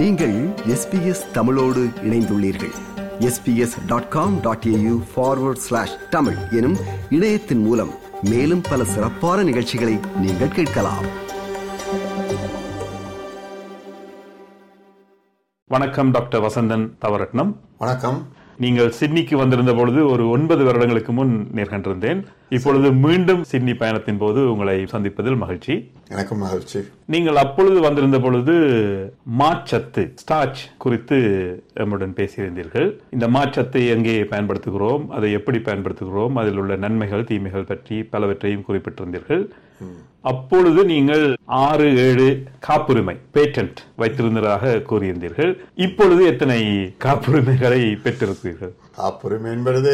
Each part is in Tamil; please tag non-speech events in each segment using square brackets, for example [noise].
நீங்கள் எஸ்பிஎஸ் தமிழோடு இணைந்துள்ளீர்கள். SBS dot com dot AU forward slash Tamil எனும் இணையத்தின் மூலம் மேலும் பல சிறப்பான நிகழ்ச்சிகளை நீங்கள் கேட்கலாம். வணக்கம் டாக்டர் வசந்தன் தவரட்னம். வணக்கம். நீங்கள் சிட்னிக்கு வந்திருந்த பொழுது ஒரு ஒன்பது வருடங்களுக்கு முன் நேர்கண்டிருந்தேன். இப்பொழுது மீண்டும் சிட்னி பயணத்தின் போது உங்களை சந்திப்பதில் மகிழ்ச்சி. எனக்கும் மகிழ்ச்சி. நீங்கள் அப்பொழுது வந்திருந்த பொழுது மாச்சத்து ஸ்டார்ச் குறித்து நம்முடன் பேசியிருந்தீர்கள். இந்த மாச்சத்தை எங்கே பயன்படுத்துகிறோம் அதை எப்படி பயன்படுத்துகிறோம் அதில் உள்ள நன்மைகள் தீமைகள் பற்றி பலவற்றையும் குறிப்பிட்டிருந்தீர்கள். அப்பொழுது நீங்கள் ஆறு ஏழு காப்புரிமை பேட்டன்ட் வைத்திருந்ததாக கூறியிருந்தீர்கள். இப்பொழுது எத்தனை காப்புரிமைகளை பெற்றிருக்கிறீர்கள்? காப்புரிமை என்பது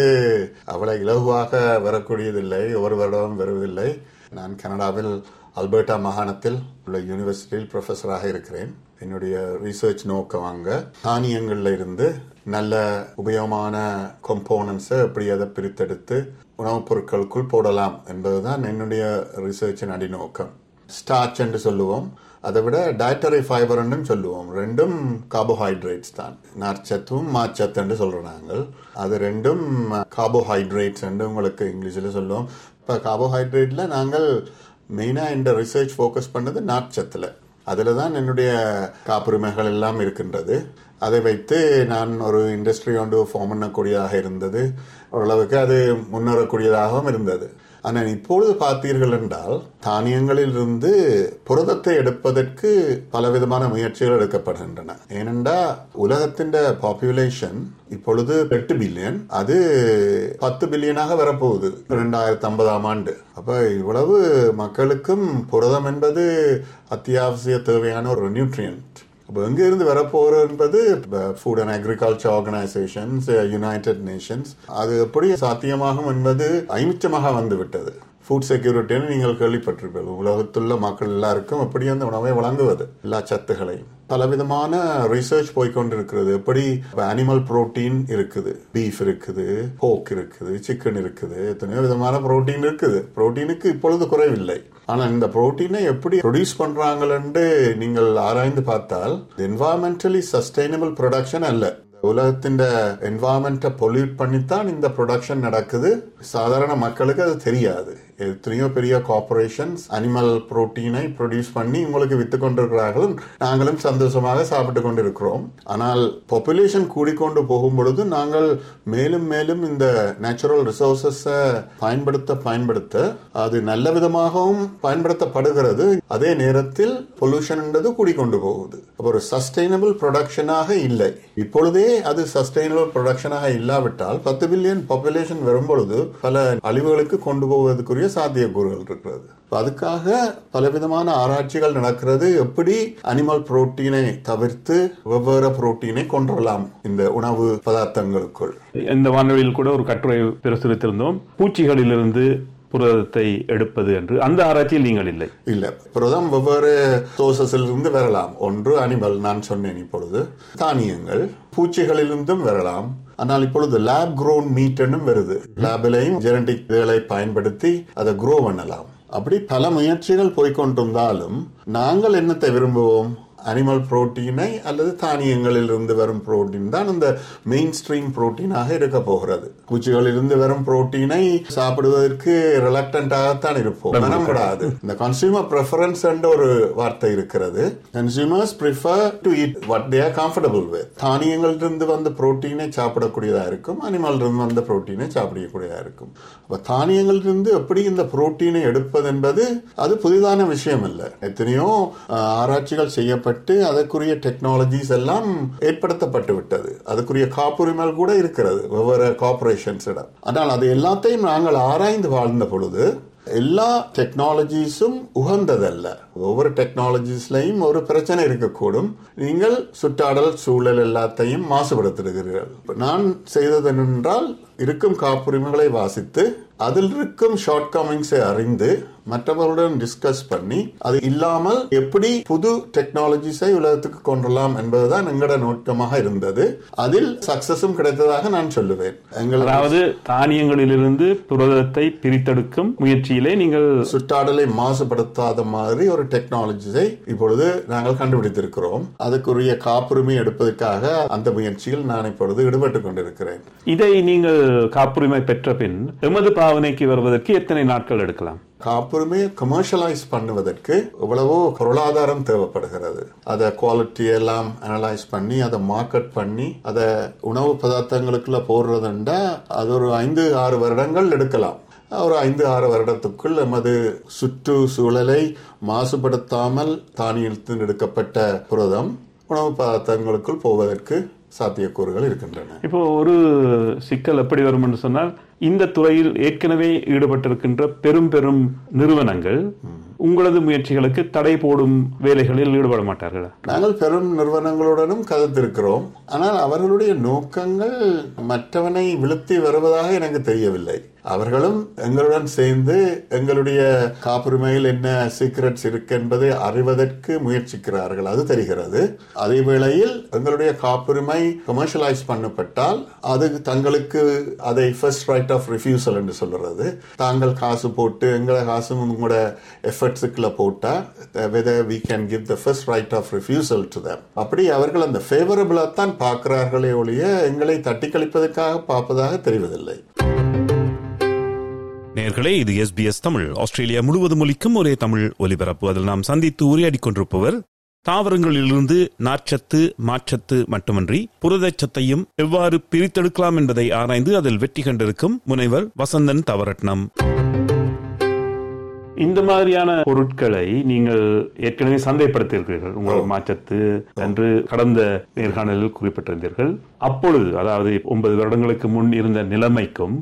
அவ்வளவு இலகுவாக வரக்கூடியதில்லை ஒரு வருடம் வருவதில்லை. நான் கனடாவில் அல்பர்டா மாகாணத்தில் உள்ள யூனிவர்சிட்டியில் ப்ரொஃபஸராக இருக்கிறேன். என்னுடைய ரிசர்ச் நோக்கம் அங்க தானியங்கள்ல இருந்து நல்ல உபயோகமான கம்போனன்ஸை எப்படி அதை பிரித்தெடுத்து உணவுப் பொருட்களுக்குள் போடலாம் என்பதுதான் என்னுடைய ரிசர்ச்சின் அடிநோக்கம். ஸ்டார்ச் என்று சொல்லுவோம். அதை விட டயட்டரி ஃபைபர் சொல்லுவோம். ரெண்டும் கார்போஹைட்ரேட்ஸ் தான். நார்ச்சத்தும் மாச்சத்து என்று சொல்கிறோம் நாங்கள். அது ரெண்டும் கார்போஹைட்ரேட்ஸ் என்று உங்களுக்கு இங்கிலீஷில் சொல்லுவோம். இப்போ கார்போஹைட்ரேட்ல நாங்கள் மெயினாக இந்த ரிசர்ச் ஃபோக்கஸ் பண்ணது நார்ச்சத்தில் அதில் தான் என்னுடைய காப்புரிமைகள் எல்லாம் இருக்கின்றது. அதை வைத்து நான் ஒரு இண்டஸ்ட்ரி ஒன்று ஃபார்ம் பண்ணக்கூடியதாக இருந்தது. ஓரளவுக்கு அது முன்னேறக்கூடியதாகவும் இருந்தது. ஆனால் இப்பொழுது பார்த்தீர்கள் என்றால் தானியங்களில் இருந்து புரதத்தை எடுப்பதற்கு பலவிதமான முயற்சிகள் எடுக்கப்படுகின்றன. ஏனென்றா உலகத்தின் பாப்புலேஷன் இப்பொழுது எட்டு பில்லியன் அது பத்து பில்லியனாக வரப்போகுது. இரண்டாயிரத்தி ஐம்பதாம் ஆண்டு. அப்ப இவ்வளவு மக்களுக்கும் புரதம் என்பது அத்தியாவசிய தேவையான ஒரு நியூட்ரியன்ட் அப்போ எங்கேருந்து இருந்து என்பது food and agriculture organisations United Nations அது எப்படி சாத்தியமாகும் என்பது ஐமிச்சமாக வந்து விட்டது ஃபுட் செக்யூரிட்டின்னு நீங்கள் கேள்விப்பட்டிருப்பீர்கள். உலகத்துள்ள மக்கள் எல்லாருக்கும் எப்படி அந்த உணவை வழங்குவது? எல்லா சத்துகளையும் பலவிதமான ரிசர்ச் போய்கொண்டிருக்கிறது எப்படி அனிமல் புரோட்டீன் இருக்குது? பீஃப் இருக்குது போக் இருக்குது சிக்கன் இருக்குது எத்தனையோ விதமான புரோட்டீன் இருக்குது. புரோட்டீனுக்கு இப்பொழுது குறைவில்லை. ஆனால் இந்த புரோட்டீனை எப்படி ப்ரொடியூஸ் பண்றாங்கன்னு நீங்கள் ஆராய்ந்து பார்த்தால் என்வாயன்மெண்டலி சஸ்டைனபிள் ப்ரொடக்ஷன் அல்ல. உலகத்தின் என்வாயன்மெண்ட்டை பொல்யூட் பண்ணித்தான் இந்த ப்ரொடக்ஷன் நடக்குது. சாதாரண மக்களுக்கு அது தெரியாது. எத்தனையோ பெரிய கார்பரேஷன்ஸ் அனிமல் புரோட்டீனை ப்ரொடியூஸ் பண்ணி உங்களுக்கு வித்து கொண்டிருக்கிறார்கள். நாங்களும் சந்தோஷமாக சாப்பிட்டு கொண்டிருக்கிறோம். ஆனால் பாப்புலேஷன் கூடிக்கொண்டு போகும் பொழுது நாங்கள் மேலும் மேலும் இந்த நேச்சுரல் ரிசோர்சஸை பயன்படுத்த பயன்படுத்த அது நல்ல விதமாகவும் பயன்படுத்தப்படுகிறது. அதே நேரத்தில் பொல்யூஷன் என்றது கூடிக்கொண்டு போகுது. ஒரு சஸ்டைனபிள் ப்ரொடக்ஷனாக இல்லை. இப்பொழுதே அது சஸ்டைனபிள் ப்ரொடக்ஷனாக இல்லாவிட்டால் பத்து பில்லியன் பாப்புலேஷன் வரும் பொழுது பல அழிவுகளுக்கு கொண்டு போவதற்குரிய சாத்தியக்கூறுகள் இருக்கிறது. அதுக்காக பலவிதமான ஆராய்ச்சிகள் நடக்கிறது. எப்படி அனிமல் புரோட்டீனை தவிர்த்து வெவ்வேறு புரோட்டீனை கொண்டுவரலாம் இந்த உணவு பதார்த்தங்களுக்குள். இந்த வானொலியில் கூட ஒரு கட்டுரை பிரசுரித்திருந்தோம். பூச்சிகளிலிருந்து புரதத்தை எடுப்பது என்று. அந்த ஆராய்ச்சியில் நீங்கள் இல்லை. இல்ல. புரதம் வெவ்வேறு சோர்சஸில் இருந்து வரலாம். ஒன்று அனிமல் நான் சொன்னேன் இப்பொழுது. தானியங்கள் பூச்சிகளிலிருந்தும் வரலாம். ஆனால் இப்பொழுது லேப் க்ரோன் மீட்னும் வருது. லேபிலையும் ஜெனடிக் இதுகளை பயன்படுத்தி அதை க்ரோ பண்ணலாம். அப்படி பல முயற்சிகள் போய்கொண்டிருந்தாலும் நாங்கள் என்னத்தை விரும்புவோம்? அனிமல் புரோட்டீனை அல்லது தானியங்களில் இருந்து வரும் புரோட்டீன் தான் இந்த மெயின் ஸ்ட்ரீம் புரோட்டீனாக இருக்க போகிறது. பூச்சிகளில் இருந்து வரும் புரோட்டீனை சாப்பிடுவதற்கு ரிலக்டன்டாகத்தான் இருப்போம். மனப்படாது இந்த கன்சியூமர் ப்ரெஃபரன்ஸ் என்ற ஒரு வார்த்தை இருக்கிறது. Consumers prefer to eat what they are comfortable with தானியங்களில் இருந்து வந்த புரோட்டீனை சாப்பிடக்கூடியதா இருக்கும். அனிமல் இருந்து வந்த புரோட்டீனை சாப்பிடக்கூடியதா இருக்கும். அப்ப தானியங்களிலிருந்து எப்படி இந்த புரோட்டீனை எடுப்பது என்பது அது புதிதான விஷயம் அல்ல எத்தனையோ ஆராய்ச்சிகள் செய்யப்பட்டு அதற்குரிய டெக்னாலஜிஸ் எல்லாம் ஏற்படுத்தப்பட்டு விட்டது. அதுக்குரிய காப்புரிமைகள் கூட இருக்கிறது ஒவ்வொரு கார்பரேஷன்ஸிடம் ஆனால் அது எல்லாத்தையும் நாங்கள் ஆராய்ந்து வாழ்ந்த பொழுது எல்லா டெக்னாலஜிஸும் உகந்ததல்ல. ஒவ்வொரு டெக்னாலஜிஸ்லையும் ஒரு பிரச்சனை இருக்கக்கூடும். நீங்கள் சுற்றாடல் சூழல் எல்லாத்தையும் மாசுபடுத்துகிறீர்கள் நான் செய்தது என்றால் இருக்கும் காப்புரிமைகளை வாசித்து அதில் இருக்கும் ஷார்ட் கமிங்ஸை அறிந்து மற்றவர்களுடன் டிஸ்கஸ் பண்ணி அது இல்லாமல் எப்படி புது டெக்னாலஜிஸை உலகத்துக்கு கொண்டுலாம் என்பதுதான் எங்களோட நோக்கமாக இருந்தது. அதில் சக்சஸும் கிடைத்ததாக நான் சொல்லுவேன். எங்கள் அதாவது தானியங்களிலிருந்து புரதத்தை பிரித்தெடுக்கும் முயற்சியிலே நீங்கள் சுற்றாடலை மாசுபடுத்தாத மாதிரி ஒரு டெக்னாலஜிஸை இப்பொழுது நாங்கள் கண்டுபிடித்திருக்கிறோம். அதுக்குரிய காப்புரிமை எடுப்பதற்காக அந்த முயற்சியில் நான் இப்பொழுது ஈடுபட்டுக் கொண்டிருக்கிறேன். இதை நீங்கள் காப்புரிமை பெற்ற பின் எமது பாவனைக்கு வருவதற்கு எத்தனை நாட்கள் எடுக்கலாம்? காப்புரிமை கமர்ஷியலைஸ் பண்ணுவதற்கு எவ்வளவோ பொருளாதாரம் தேவைப்படுகிறது. அதை குவாலிட்டி எல்லாம் அனலைஸ் பண்ணி அதை மார்க்கெட் பண்ணி அதை உணவு பதார்த்தங்களுக்குள்ள போடுறதுண்டா அது ஒரு ஐந்து ஆறு வருடங்கள் எடுக்கலாம். ஒரு ஐந்து ஆறு வருடத்துக்குள் நமது சுற்று சூழலை மாசுபடுத்தாமல் தானியத்தில் எடுக்கப்பட்ட புரதம் உணவு பதார்த்தங்களுக்குள் போவதற்கு சாத்தியக்கூறுகள் இருக்கின்றன. இப்போ ஒரு சிக்கல் எப்படி வரும் என்று சொன்னால் இந்த துறையில் ஏற்கனவே ஈடுபட்டிருக்கின்ற பெரும் பெரும் நிறுவனங்கள் உங்களது முயற்சிகளுக்கு தடை போடும் வேலைகளில் ஈடுபட மாட்டார்களா? நாங்கள் பெரும் நிறுவனங்களுடனும் கதத்திருக்கிறோம். ஆனால் அவர்களுடைய நோக்கங்கள் மற்றவனை விழுத்தி வருவதாக எனக்கு தெரியவில்லை. அவர்களும் எங்களுடன் சேர்ந்து எங்களுடைய காப்புரிமையில் என்ன சீக்ரெட்ஸ் இருக்கு என்பதை அறிவதற்கு முயற்சிக்கிறார்கள். அது தெரிகிறது. அதே வேளையில் எங்களுடைய காப்புரிமை கமர்ஷியலைஸ் பண்ணப்பட்டால் அது தங்களுக்கு அதை ஃபர்ஸ்ட் ரைட் ஆஃப் ரிஃப்யூசல் என்று சொல்றது. தாங்கள் காசு போட்டு எங்களை காசு உங்களோட எஃபர்ட்ஸுக்குள்ள போட்டா whether we can give the first right of refusal to them அப்படி அவர்கள் அந்த ஃபேவரபிளா தான் பார்க்கிறார்களே ஒழிய எங்களை தட்டி கழிப்பதற்காக பார்ப்பதாக தெரிவதில்லை. நேர்களே இது எஸ்பிஎஸ் தமிழ். ஆஸ்திரேலியா முழுவதும் ஒலிக்கும் ஒரே தமிழ் ஒலிபரப்பு. அதில் நாம் சந்தித்து உரையாடி கொண்டிருப்பவர் தாவரங்களிலிருந்து நார்ச்சத்து மாற்றத்து மட்டுமன்றி புரதச்சத்தையும் எவ்வாறு பிரித்தெடுக்கலாம் என்பதை ஆராய்ந்து அதில் வெற்றி கண்டிருக்கும் முனைவர் வசந்தன் தவரட்னம். இந்த மாதிரியான பொருட்களை நீங்கள் ஏற்கனவே சந்தைப்படுத்தியிருக்கிறீர்கள். உங்கள் மாற்றத்து என்று கடந்த நேர்காணலில் குறிப்பிட்டிருந்தீர்கள். அப்பொழுது அதாவது ஒன்பது வருடங்களுக்கு முன் இருந்த நிலைமைக்கும்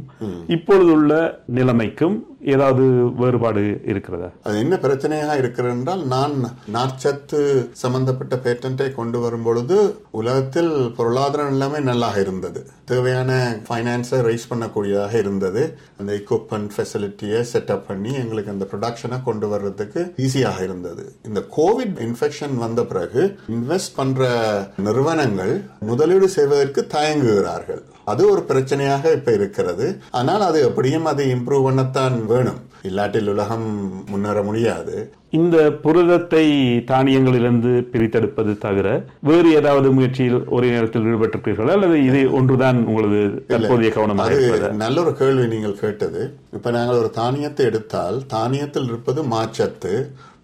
இப்பொழுதுள்ள நிலைமைக்கும் ஏதாவது வேறுபாடு இருக்கிறதா? அது என்ன பிரச்சனையாக இருக்கிறது என்றால் நான் நார்ச்சத்து சம்பந்தப்பட்ட பேட்டன்ட்டை கொண்டு வரும் பொழுது உலகத்தில் பொருளாதார நிலைமை நல்லாக இருந்தது. தேவையான ஃபைனான்ஸை ரைஸ் பண்ணக்கூடியதாக இருந்தது. அந்த எக்யூப்மெண்ட் ஃபெசிலிட்டியை செட்டப் பண்ணி எங்களுக்கு அந்த ப்ரொடக்ஷனை கொண்டு வர்றதுக்கு ஈஸியாக இருந்தது. இந்த கோவிட் இன்ஃபெக்ஷன் வந்த பிறகு இன்வெஸ்ட் பண்ற நிறுவனங்கள் முதலீடு செய்வதற்கு தயங்குகிறார்கள். அது ஒரு பிரச்சனையாக இப்ப இருக்கிறது. ஆனால் அது எப்படியும் அதை இம்ப்ரூவ் பண்ணத்தான் வேணும். இல்லாட்டில் உலகம் முன்னேற முடியாது. இந்த புரதத்தை தானியங்களிலிருந்து பிரித்தெடுப்பது தவிர வேறு ஏதாவது முயற்சியில் ஒரே நேரத்தில் ஈடுபட்டிருக்கிறீர்களா அல்லது இது ஒன்றுதான் உங்களது தற்போதைய கவனமாக நல்ல ஒரு கேள்வி நீங்கள் கேட்டது. இப்ப நாங்கள் ஒரு தானியத்தை எடுத்தால் தானியத்தில் இருப்பது மாச்சத்து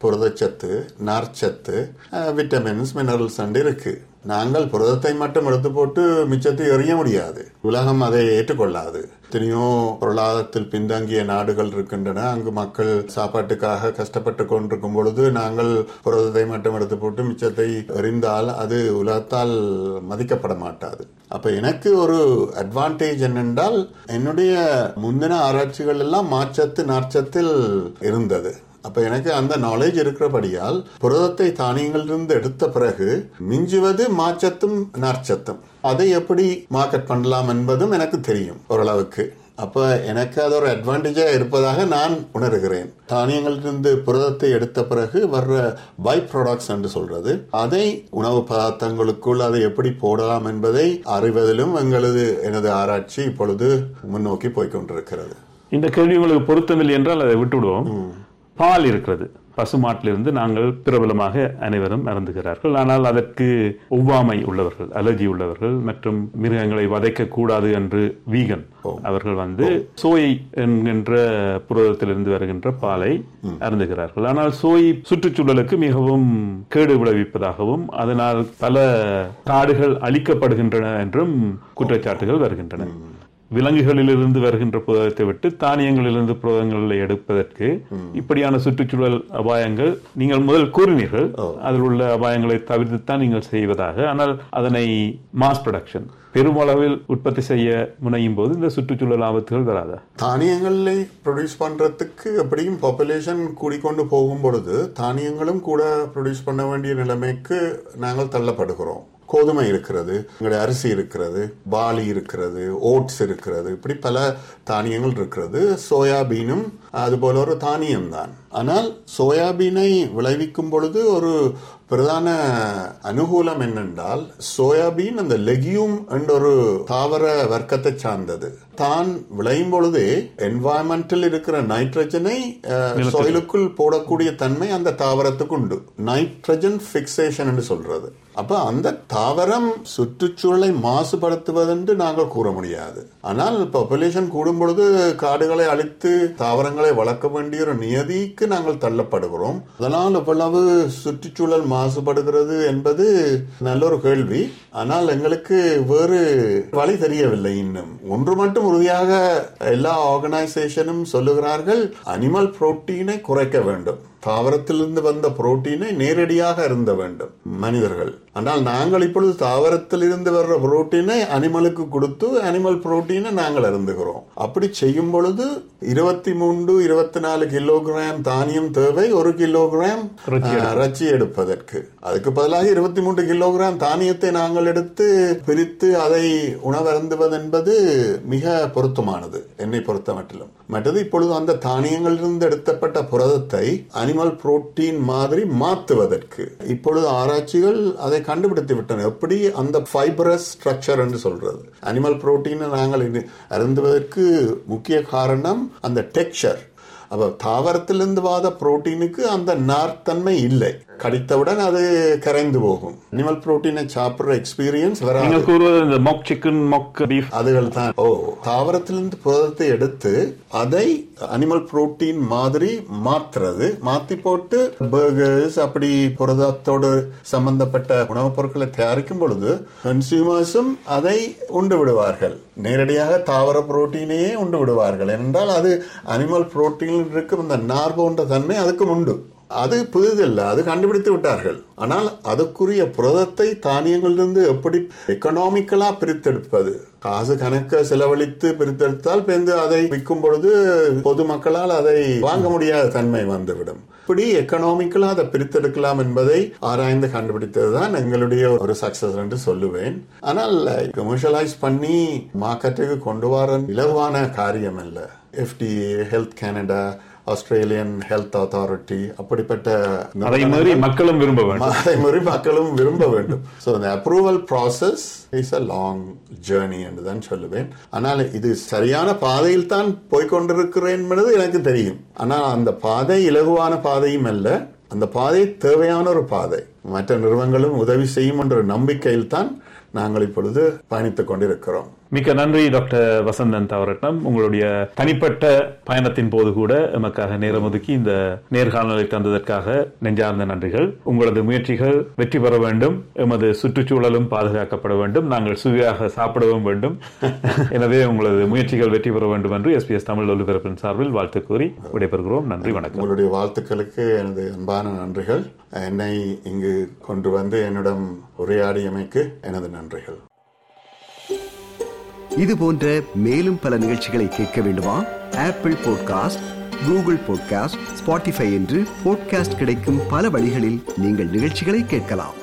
புரதச்சத்து நார்ச்சத்து விட்டமின்ஸ் மினரல்ஸ் அண்டு இருக்கு. நாங்கள் புரதத்தை மட்டும் எடுத்து போட்டு மிச்சத்தை எறிய முடியாது. உலகம் அதை ஏற்றுக்கொள்ளாது. எத்தனையோ பொருளாதாரத்தில் பின்தங்கிய நாடுகள் இருக்கின்றன. அங்கு மக்கள் சாப்பாட்டுக்காக கஷ்டப்பட்டு கொண்டிருக்கும் பொழுது நாங்கள் புரதத்தை மட்டும் எடுத்து போட்டு மிச்சத்தை எறிந்தால் அது உலகத்தால் மதிக்கப்பட மாட்டாது. அப்ப எனக்கு ஒரு அட்வான்டேஜ் என்னென்றால் என்னுடைய முந்தின ஆராய்ச்சிகள் எல்லாம் மாச்சத்து நாச்சத்தில் இருந்தது. அப்ப எனக்கு அந்த நாலேஜ் இருக்கிறபடியால் புரதத்தை தானியங்களிலிருந்து எடுத்த பிறகு மிஞ்சுவது மாச்சத்தும் நார்ச்சத்தும் அதை எப்படி மார்க்கெட் பண்ணலாம் என்பதும் எனக்கு தெரியும் ஓரளவுக்கு. அப்ப எனக்கு அது ஒரு அட்வான்டேஜா இருப்பதாக நான் உணர்கிறேன். தானியங்களிலிருந்து புரதத்தை எடுத்த பிறகு வர்ற பை ப்ராடக்ட்ஸ் என்று சொல்றது. அதை உணவு பதார்த்தங்களுக்குள் அதை எப்படி போடலாம் என்பதை அறிவதிலும் எங்களது எனது ஆராய்ச்சி இப்பொழுது முன்னோக்கி போய்க்கொண்டிருக்கிறது இந்த கேள்வி உங்களுக்கு பொருத்தமில்லை என்றால் அதை விட்டுவிடுவோம். பால் இருக்கிறது. பசுமாட்டிலிருந்து நாங்கள் பிரபலமாக அனைவரும் அருந்துகிறார்கள். ஆனால் அதற்கு ஒவ்வாமை உள்ளவர்கள் அலர்ஜி உள்ளவர்கள் மற்றும் மிருகங்களை வதைக்க கூடாது என்று வீகன் அவர்கள் வந்து சோய் என்கின்ற புரதத்திலிருந்து வருகின்ற பாலை அருந்துகிறார்கள். ஆனால் சோய் சுற்றுச்சூழலுக்கு மிகவும் கேடு விளைவிப்பதாகவும் அதனால் பல காடுகள் அழிக்கப்படுகின்றன என்றும் குற்றச்சாட்டுகள் வருகின்றன. விலங்குகளிலிருந்து வருகின்ற புரதத்தை விட்டு தானியங்களிலிருந்து புரதங்களை எடுப்பதற்கு இப்படியான சுற்றுச்சூழல் அபாயங்கள் நீங்கள் முதல் கூறினீர்கள். அதில் உள்ள அபாயங்களை தவிர்த்துத்தான் நீங்கள் செய்வதாக. ஆனால் அதனை மாஸ் ப்ரொடக்ஷன் பெருமளவில் உற்பத்தி செய்ய முனையும் போது இந்த சுற்றுச்சூழல் ஆபத்துகள் வராதா? தானியங்களை ப்ரொடியூஸ் பண்றதுக்கு எப்படியும் பாப்புலேஷன் கூடிக்கொண்டு போகும் பொழுது தானியங்களும் கூட ப்ரொடியூஸ் பண்ண வேண்டிய நிலைமைக்கு நாங்கள் தள்ளப்படுகிறோம். கோதுமை இருக்கிறது எங்களுடைய அரிசி இருக்கிறது பாலி இருக்கிறது ஓட்ஸ் இருக்கிறது இப்படி பல தானியங்கள் இருக்கிறது. சோயாபீனும் அது போல ஒரு தானியம் தான் ஆனால் சோயாபீனை விளைவிக்கும் பொழுது ஒரு பிரதான அனுகூலம் என்னென்றால் சோயாபீன் அந்த லெகியூம் என்ற ஒரு தாவர வர்க்கத்தை சார்ந்தது. தான் விளையும் பொழுதே என்வாயன்மெண்டில் இருக்கிற நைட்ரஜனை சோயிலுக்குள் போடக்கூடிய தன்மை அந்த தாவரத்துக்கு உண்டு. நைட்ரஜன் பிக்சேஷன் என்று சொல்றது. அப்ப அந்த தாவரம் சுற்றுச்சூழலை மாசுபடுத்துவதென்று நாங்கள் கூற முடியாது. ஆனால் பாப்புலேஷன் கூடும் பொழுது காடுகளை அழித்து தாவரங்களை வளர்க்க வேண்டிய ஒரு நியதிக்கு நாங்கள் தள்ளப்படுகிறோம். அதனால் இவ்வளவு சுற்றுச்சூழல் மாசுபடுகிறது என்பது நல்ல ஒரு கேள்வி. ஆனால் எங்களுக்கு வேறு வழி தெரியவில்லை இன்னும். ஒன்று மட்டும் உறுதியாக எல்லா ஆர்கனைசேஷனும் சொல்லுகிறார்கள் அனிமல் புரோட்டீனை குறைக்க வேண்டும். தாவரத்திலிருந்து வந்த புரோட்டீனை நேரடியாக இருந்த வேண்டும் மனிதர்கள். ஆனால் நாங்கள் இப்பொழுது தாவரத்தில் இருந்து வர்ற புரோட்டீனை அனிமலுக்கு கொடுத்து அனிமல் புரோட்டீனை நாங்கள் அருந்துகிறோம். அப்படி செய்யும் பொழுது இருபத்தி மூன்று இருபத்தி நாலு கிலோகிராம் தானியம் தேவை ஒரு கிலோகிராம் ரச்சி எடுப்பதற்கு. அதுக்கு பதிலாக இருபத்தி மூன்று கிலோகிராம் தானியத்தை நாங்கள் எடுத்து பிரித்து அதை உணவருந்துவது என்பது மிக பொருத்தமானது என்னை பொறுத்த மட்டிலும் மற்றது இப்பொழுது அந்த தானியங்களிலிருந்து எடுத்தப்பட்ட புரதத்தை அனிமல் புரோட்டீன் மாதிரி மாற்றுவதற்கு. இப்பொழுது ஆராய்ச்சிகள் அதை கண்டுபிடித்து விட்டன. எப்படி அந்த ஃபைபரஸ் ஸ்ட்ரக்சர் என்று சொல்றது? அனிமல் புரோட்டீனை நாங்கள் அருந்துவதற்கு முக்கிய காரணம் அந்த டெக்ஸ்சர் அப்ப தாவரத்திலிருந்து வாத புரோட்டீனுக்கு அந்த நார்த்தன்மை இல்லை. கடித்தவுடன் அது கரைந்து போகும். அனிமல் புரோட்டீனை சாப்பிடுற எக்ஸ்பீரியன்ஸ் வராது. கூறுவது இந்த மொக் சிக்கன் மொக் பீஃப் அதுகள் தான். ஓ தாவரத்திலிருந்து புரதத்தை எடுத்து அதை அனிமல் புரோட்டீன் மாதிரி மாத்துறது. மாத்தி போட்டு பர்கர்ஸ் அப்படி புரதத்தோடு சம்பந்தப்பட்ட உணவுப் பொருட்களை தயாரிக்கும் பொழுது கன்சியூமர்ஸும் அதை உண்டு விடுவார்கள். நேரடியாக தாவர புரோட்டீனையே உண்டு விடுவார்கள். என்றால் அது அனிமல் புரோட்டீனில் இருக்கும் இந்த நார் போன்ற தன்மை அதுக்கும் உண்டு. அது புதிதல்ல அது கண்டுபிடித்து விட்டார்கள். ஆனால் அதுக்குரிய புரதத்தை தானியங்களிலிருந்து எப்படி எக்கனாமிக்கலா பிரித்தெடுப்பது? காசு கணக்க செலவழித்து பிரித்தெடுத்தால் பிறந்து அதை விற்கும் பொழுது பொதுமக்களால் அதை வாங்க முடியாத தன்மை வந்துவிடும். இப்படி எக்கனாமிக்கலா அதை பிரித்தெடுக்கலாம் என்பதை ஆராய்ந்து கண்டுபிடித்ததுதான் எங்களுடைய ஒரு சக்சஸ் என்று சொல்லுவேன். ஆனால் கமர்ஷியலைஸ் பண்ணி மார்க்கெட்டுக்கு கொண்டு வர இலவான காரியம் இல்லை FDA health Canada Australian health authority அப்படிப்பட்ட அதை மக்களும் விரும்ப வேண்டும். [laughs] அதை மாதிரி மக்களும் விரும்ப வேண்டும். ஸோ இந்த approval process is a long journey என்று தான் சொல்லுவேன். ஆனால் இது சரியான பாதையில் தான் போய்கொண்டிருக்கிறேன் என்பது எனக்கு தெரியும். ஆனால் அந்த பாதை இலகுவான பாதையும் அல்ல. அந்த பாதை தேவையான ஒரு பாதை. மற்ற நிறுவனங்களும் உதவி செய்யும் என்ற நம்பிக்கையில் தான் நாங்கள் இப்பொழுது பயணித்துக் கொண்டிருக்கிறோம். மிக்க நன்றி டாக்டர் வசந்தன் தவரட்னம். உங்களுடைய தனிப்பட்ட பயணத்தின் போது கூட எமக்காக நேரம் ஒதுக்கி இந்த நேர்காணலை தந்ததற்காக நெஞ்சார்ந்த நன்றிகள். உங்களது முயற்சிகள் வெற்றி பெற வேண்டும். எமது சுற்றுச்சூழலும் பாதுகாக்கப்பட வேண்டும். நாங்கள் சுவையாக சாப்பிடவும் வேண்டும். எனவே உங்களது முயற்சிகள் வெற்றி பெற வேண்டும் என்று எஸ்பிஎஸ் தமிழ் ஒலிபரப்பின் சார்பில் வாழ்த்து கூறி விடைபெறுகிறோம். நன்றி வணக்கம். உங்களுடைய வாழ்த்துக்களுக்கு எனது அன்பான நன்றிகள். என்னை இங்கு கொண்டு வந்து என்னிடம் உரையாடியமைக்கு எனது நன்றிகள். இது போன்ற மேலும் பல நிகழ்ச்சிகளை கேட்க வேண்டுமா? Apple podcast Google podcast Spotify என்று பாட்காஸ்ட் கிடைக்கும் பல வழிகளில் நீங்கள் நிகழ்ச்சிகளை கேட்கலாம்.